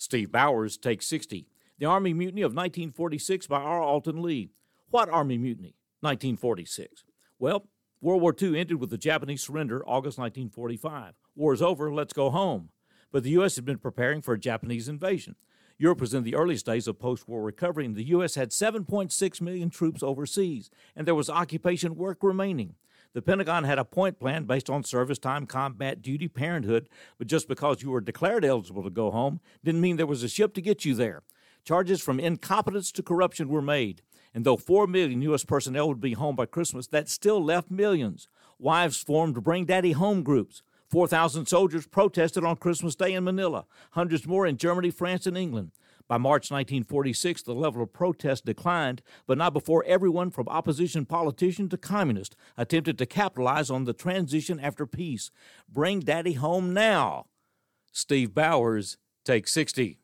Steve Bowers takes 60. The Army Mutiny of 1946 by R. Alton Lee. What Army Mutiny? 1946. Well, World War II ended with the Japanese surrender August 1945. War is over, let's go home. But the U.S. had been preparing for a Japanese invasion. Europe was in the earliest days of post war recovery, and the U.S. had 7.6 million troops overseas, and there was occupation work remaining. The Pentagon had a point plan based on service time, combat duty, parenthood, but just because you were declared eligible to go home didn't mean there was a ship to get you there. Charges from incompetence to corruption were made, and though 4 million U.S. personnel would be home by Christmas, that still left millions. Wives formed Bring Daddy Home groups. 4,000 soldiers protested on Christmas Day in Manila, hundreds more in Germany, France, and England. By March 1946, the level of protest declined, but not before everyone from opposition politician to communist attempted to capitalize on the transition after peace. Bring Daddy home now. Steve Bowers, take 60.